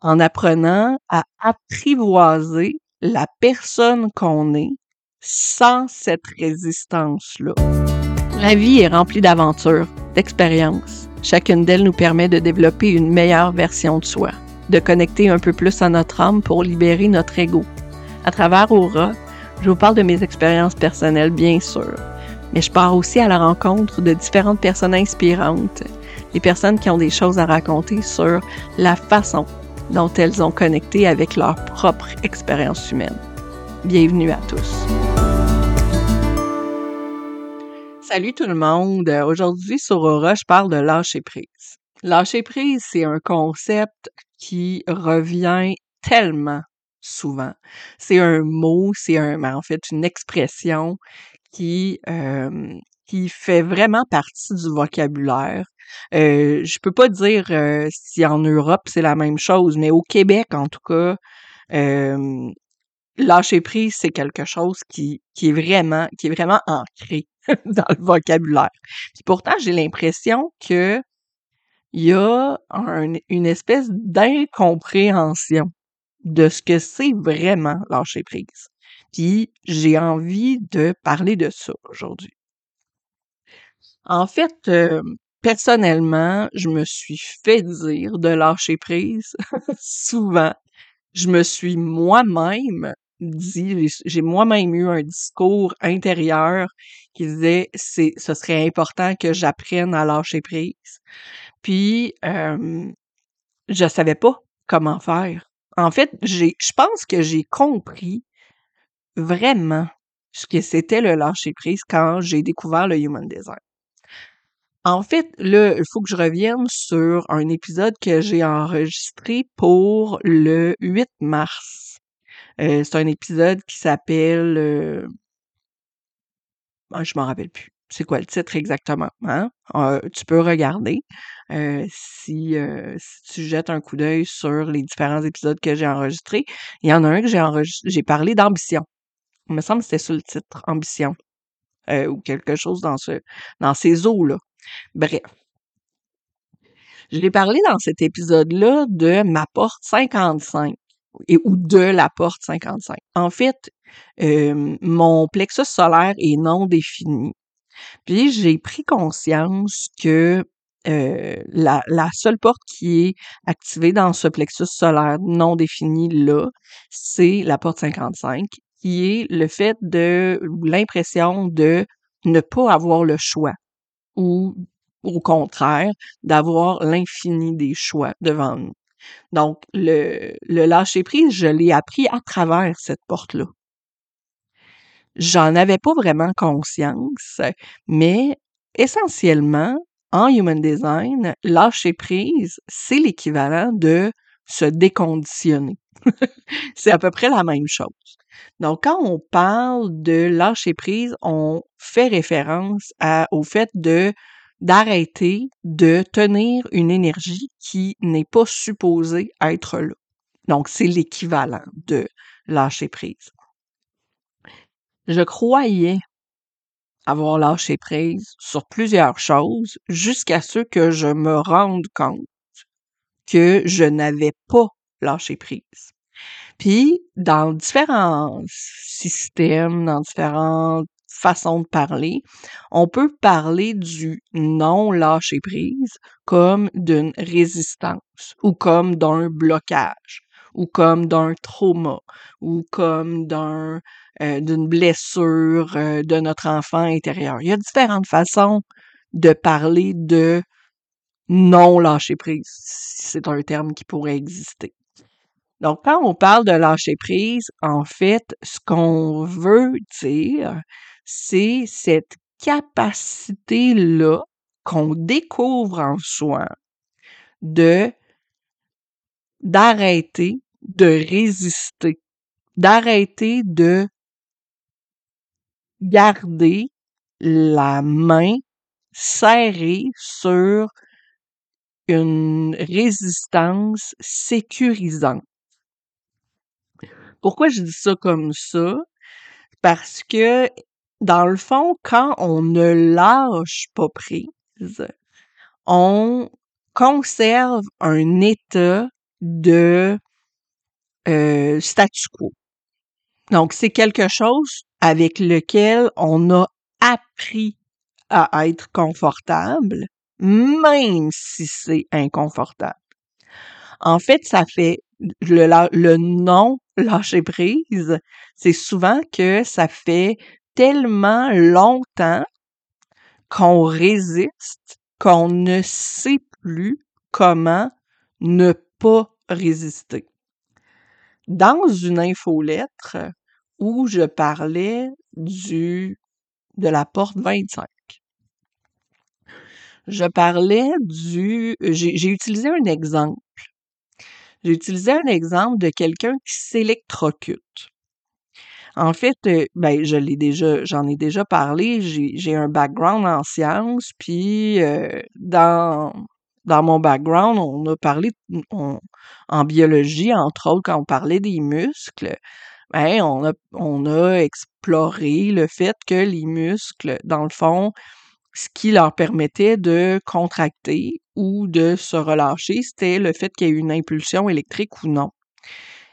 en apprenant à apprivoiser la personne qu'on est sans cette résistance-là. La vie est remplie d'aventures, d'expériences. Chacune d'elles nous permet de développer une meilleure version de soi, de connecter un peu plus à notre âme pour libérer notre ego. À travers Aura, je vous parle de mes expériences personnelles, bien sûr, mais je pars aussi à la rencontre de différentes personnes inspirantes, des personnes qui ont des choses à raconter sur la façon dont elles ont connecté avec leur propre expérience humaine. Bienvenue à tous. Salut tout le monde. Aujourd'hui sur Aura, je parle de lâcher prise. Lâcher prise, c'est un concept qui revient tellement souvent. C'est un mot, c'est un, ben, en fait une expression qui euh, qui fait vraiment partie du vocabulaire. Euh, je peux pas dire euh, si en Europe c'est la même chose, mais au Québec en tout cas, lâcher prise c'est quelque chose qui qui est vraiment qui est vraiment ancré dans le vocabulaire. Puis pourtant j'ai l'impression que il y a une espèce d'incompréhension de ce que c'est vraiment lâcher prise. Puis j'ai envie de parler de ça aujourd'hui. En fait, personnellement, je me suis fait dire de lâcher prise souvent. Je me suis moi-même dit, j'ai moi-même eu un discours intérieur qui disait c'est ce serait important que j'apprenne à lâcher prise. Puis euh, je savais pas comment faire. En fait, j'ai je pense que j'ai compris vraiment ce que c'était le lâcher prise quand j'ai découvert le human design. En fait, là, il faut que je revienne sur un épisode que j'ai enregistré pour le 8 mars. Euh, c'est un épisode qui s'appelle... Euh... Ah, je m'en rappelle plus. C'est quoi le titre exactement? Hein? Euh, tu peux regarder euh, si, si tu jettes un coup d'œil sur les différents épisodes que j'ai enregistrés. Il y en a un que j'ai enregistré, j'ai parlé d'ambition. Il me semble que c'était sur le titre Ambition. ou quelque chose dans ce dans ces eaux-là. Bref. Je l'ai parlé dans cet épisode-là de ma porte 55 et ou de la porte 55. En fait, mon plexus solaire est non défini. Puis j'ai pris conscience que la, la, seule porte qui est activée dans ce plexus solaire non défini là, c'est la porte 55, qui est le fait de l'impression de ne pas avoir le choix ou au contraire, d'avoir l'infini des choix devant nous. Donc, le, le lâcher-prise, je l'ai appris à travers cette porte-là. J'en avais pas vraiment conscience, mais essentiellement, en Human Design, lâcher prise, c'est l'équivalent de se déconditionner. c'est à peu près la même chose. Donc, quand on parle de lâcher prise, on fait référence au fait de d'arrêter de tenir une énergie qui n'est pas supposée être là. Donc, c'est l'équivalent de lâcher prise. Je croyais avoir lâché prise sur plusieurs choses jusqu'à ce que je me rende compte que je n'avais pas lâché prise. Puis, dans différents systèmes, dans différentes façons de parler, on peut parler du non-lâcher prise comme d'une résistance ou comme d'un blocage ou comme d'un trauma ou comme d'un euh, d'une blessure euh, de notre enfant intérieur. Il y a différentes façons de parler de non lâcher prise, si c'est un terme qui pourrait exister. Donc, quand on parle de lâcher prise, en fait, ce qu'on veut dire, c'est cette capacité-là qu'on découvre en soi de d'arrêter de résister, d'arrêter de garder la main serrée sur une résistance sécurisante. Pourquoi je dis ça comme ça? Parce que, dans le fond, quand on ne lâche pas prise, on conserve un état de euh, statu quo. Donc, c'est quelque chose avec lequel on a appris à être confortable, même si c'est inconfortable. En fait, ça fait le, le non lâcher prise, c'est souvent que ça fait tellement longtemps qu'on résiste qu'on ne sait plus comment ne pas résister. Dans une infolettre où je parlais du de la porte 25, je parlais du j'ai utilisé un exemple. J'ai utilisé un exemple de quelqu'un qui s'électrocute. En fait, euh, ben, je l'ai déjà, j'en ai déjà parlé. J'ai un background en sciences, puis euh, dans dans mon background, on a parlé en biologie, entre autres, quand on parlait des muscles. Ben, on a on a exploré le fait que les muscles, dans le fond, ce qui leur permettait de contracter ou de se relâcher, c'était le fait qu'il y ait une impulsion électrique ou non.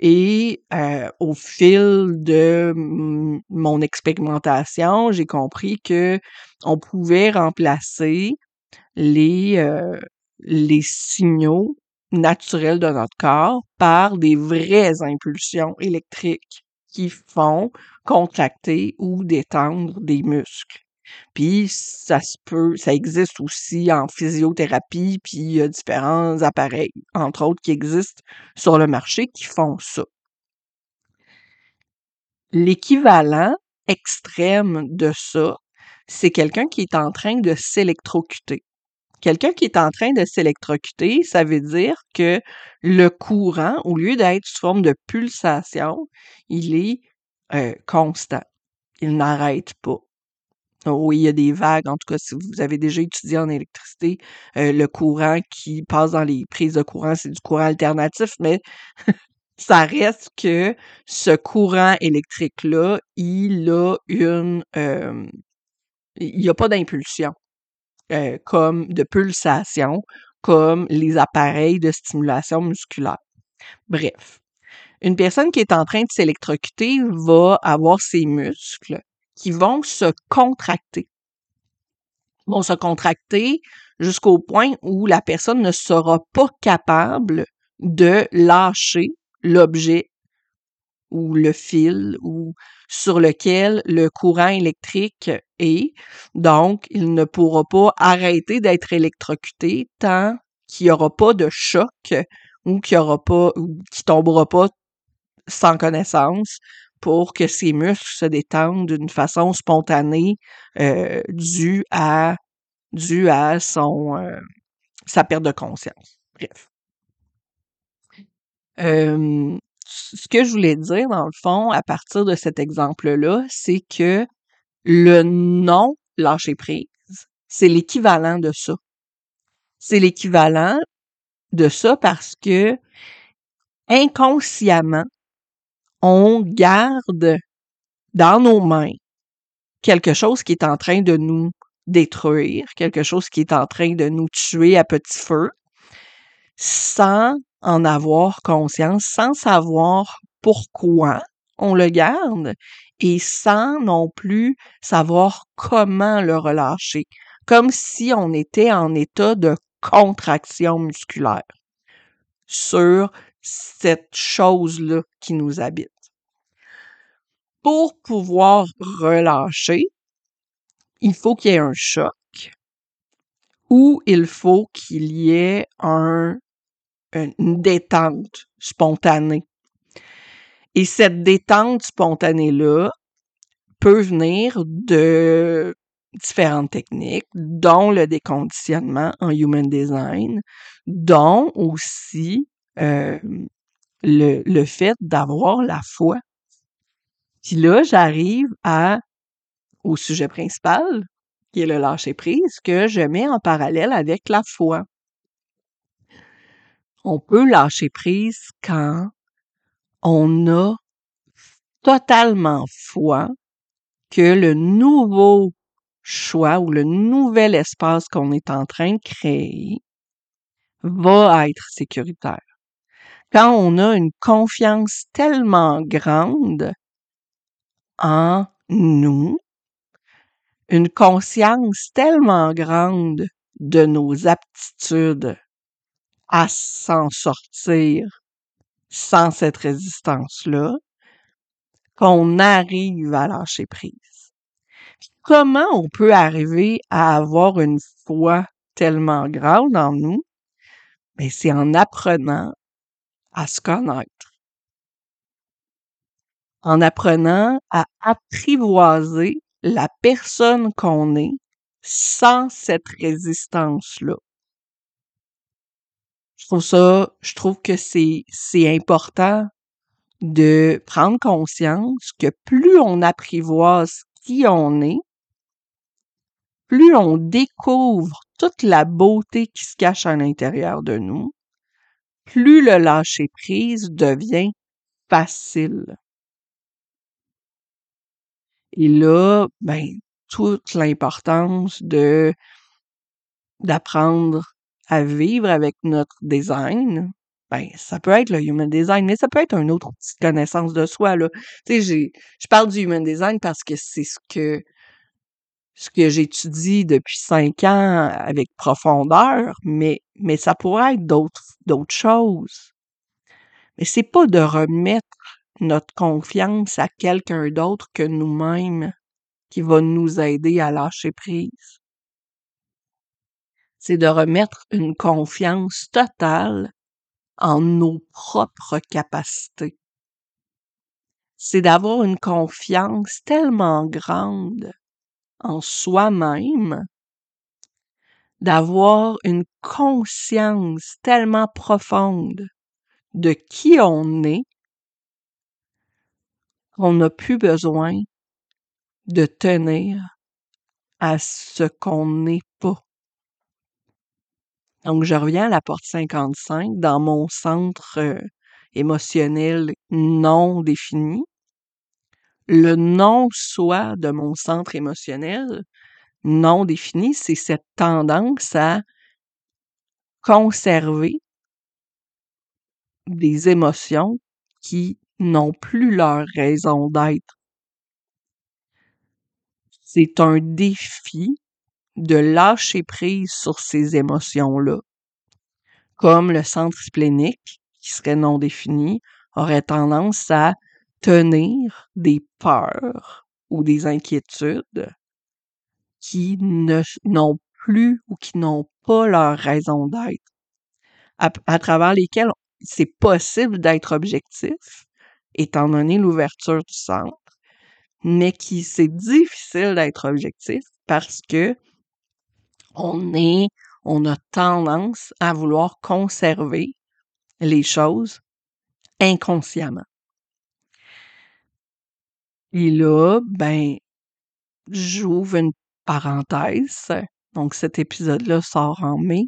Et euh, au fil de mon expérimentation, j'ai compris que on pouvait remplacer les, euh, les signaux naturels de notre corps par des vraies impulsions électriques qui font contracter ou détendre des muscles. Puis ça se peut, ça existe aussi en physiothérapie, puis il y a différents appareils, entre autres, qui existent sur le marché qui font ça. L'équivalent extrême de ça, c'est quelqu'un qui est en train de s'électrocuter. Quelqu'un qui est en train de s'électrocuter, ça veut dire que le courant, au lieu d'être sous forme de pulsation, il est euh, constant. Il n'arrête pas. Oui, il y a des vagues. En tout cas, si vous avez déjà étudié en électricité, euh, le courant qui passe dans les prises de courant, c'est du courant alternatif, mais ça reste que ce courant électrique-là, il a une... Il n'y a pas d'impulsion, euh, comme de pulsation, comme les appareils de stimulation musculaire. Bref, une personne qui est en train de s'électrocuter va avoir ses muscles qui vont se contracter. Vont se contracter jusqu'au point où la personne ne sera pas capable de lâcher l'objet ou le fil ou sur lequel le courant électrique est. Donc, il ne pourra pas arrêter d'être électrocuté tant qu'il n'y aura pas de choc ou qu'il y aura pas, ou qu'il tombera pas sans connaissance pour que ses muscles se détendent d'une façon spontanée euh, due à due à son euh, sa perte de conscience. Bref. ce que je voulais dire, dans le fond, à partir de cet exemple-là, c'est que le non lâcher prise, c'est l'équivalent de ça. C'est l'équivalent de ça parce que inconsciemment, on garde dans nos mains quelque chose qui est en train de nous détruire, quelque chose qui est en train de nous tuer à petit feu, sans en avoir conscience, sans savoir pourquoi on le garde et sans non plus savoir comment le relâcher, comme si on était en état de contraction musculaire sur cette chose-là qui nous habite. Pour pouvoir relâcher, il faut qu'il y ait un choc ou il faut qu'il y ait un, une détente spontanée. Et cette détente spontanée-là peut venir de différentes techniques, dont le déconditionnement en human design, dont aussi euh, le, le fait d'avoir la foi. Puis là, j'arrive à au sujet principal, qui est le lâcher prise, que je mets en parallèle avec la foi. On peut lâcher prise quand on a totalement foi que le nouveau choix ou le nouvel espace qu'on est en train de créer va être sécuritaire quand on a une confiance tellement grande en nous, une conscience tellement grande de nos aptitudes à s'en sortir sans cette résistance-là, qu'on arrive à lâcher prise. Comment on peut arriver à avoir une foi tellement grande en nous? Mais c'est en apprenant à se connaître. En apprenant à apprivoiser la personne qu'on est sans cette résistance-là. Je trouve ça, je trouve que c'est, c'est important de prendre conscience que plus on apprivoise qui on est, plus on découvre toute la beauté qui se cache à l'intérieur de nous, plus le lâcher prise devient facile. Et là, ben, toute l'importance de d'apprendre à vivre avec notre design, ben, ça peut être le human design, mais ça peut être une autre petite connaissance de soi, là. Je parle du human design parce que c'est ce que, ce que j'étudie depuis cinq ans avec profondeur, mais, mais ça pourrait être d'autres, d'autres choses. Mais c'est pas de remettre notre confiance à quelqu'un d'autre que nous-mêmes qui va nous aider à lâcher prise. C'est de remettre une confiance totale en nos propres capacités. C'est d'avoir une confiance tellement grande en soi-même, d'avoir une conscience tellement profonde de qui on est qu'on n'a plus besoin de tenir à ce qu'on n'est pas. Donc, je reviens à la porte 55 dans mon centre euh, émotionnel non défini. Le non-soi de mon centre émotionnel non défini, c'est cette tendance à conserver des émotions qui n'ont plus leur raison d'être. C'est un défi de lâcher prise sur ces émotions-là. Comme le centre splénique, qui serait non défini, aurait tendance à tenir des peurs ou des inquiétudes qui n'ont plus ou qui n'ont pas leur raison d'être, à, travers lesquelles c'est possible d'être objectif, étant donné l'ouverture du centre, mais qui c'est difficile d'être objectif parce que on est, on a tendance à vouloir conserver les choses inconsciemment. Et là, ben, j'ouvre une parenthèse. Donc, cet épisode-là sort en mai.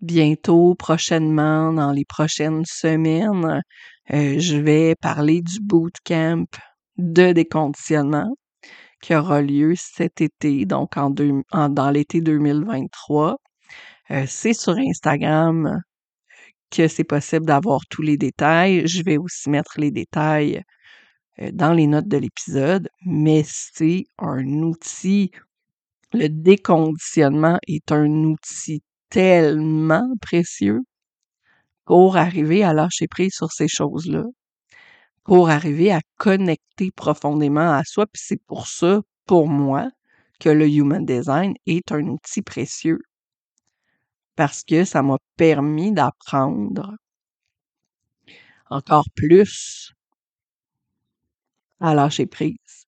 Bientôt, prochainement, dans les prochaines semaines, euh, je vais parler du bootcamp de déconditionnement qui aura lieu cet été, donc en, dans l'été 2023. Euh, c'est sur Instagram que c'est possible d'avoir tous les détails. Je vais aussi mettre les détails dans les notes de l'épisode, mais c'est un outil. Le déconditionnement est un outil tellement précieux pour arriver à lâcher prise sur ces choses-là pour arriver à connecter profondément à soi. Puis c'est pour ça, pour moi, que le Human Design est un outil précieux. Parce que ça m'a permis d'apprendre encore plus à lâcher prise,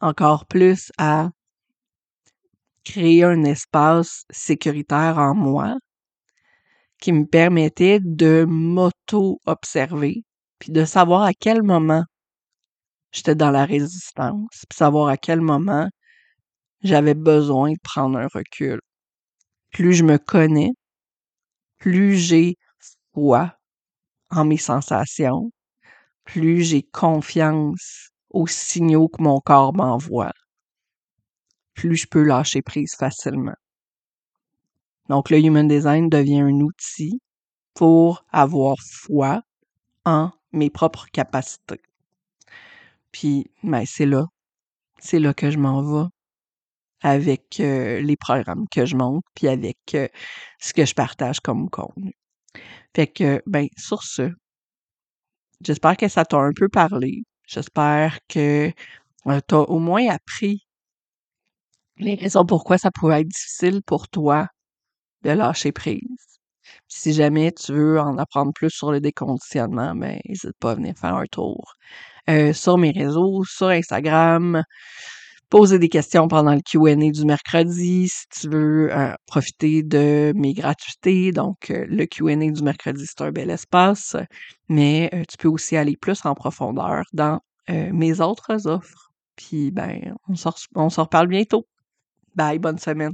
encore plus à créer un espace sécuritaire en moi qui me permettait de m'auto-observer, puis de savoir à quel moment j'étais dans la résistance, puis savoir à quel moment j'avais besoin de prendre un recul. Plus je me connais, plus j'ai foi en mes sensations, plus j'ai confiance aux signaux que mon corps m'envoie, plus je peux lâcher prise facilement. Donc le Human Design devient un outil pour avoir foi en mes propres capacités. Puis, ben, c'est là, c'est là que je m'en vais avec euh, les programmes que je monte, puis avec euh, ce que je partage comme contenu. Fait que, ben, sur ce, j'espère que ça t'a un peu parlé. J'espère que euh, tu as au moins appris les raisons pourquoi ça pourrait être difficile pour toi de lâcher prise. si jamais tu veux en apprendre plus sur le déconditionnement, ben, n'hésite pas à venir faire un tour euh, sur mes réseaux, sur Instagram, poser des questions pendant le Q&A du mercredi si tu veux euh, profiter de mes gratuités. Donc, euh, le Q&A du mercredi, c'est un bel espace, mais tu peux aussi aller plus en profondeur dans mes autres offres. Puis, ben, on s'en reparle bientôt. Bye, bonne semaine.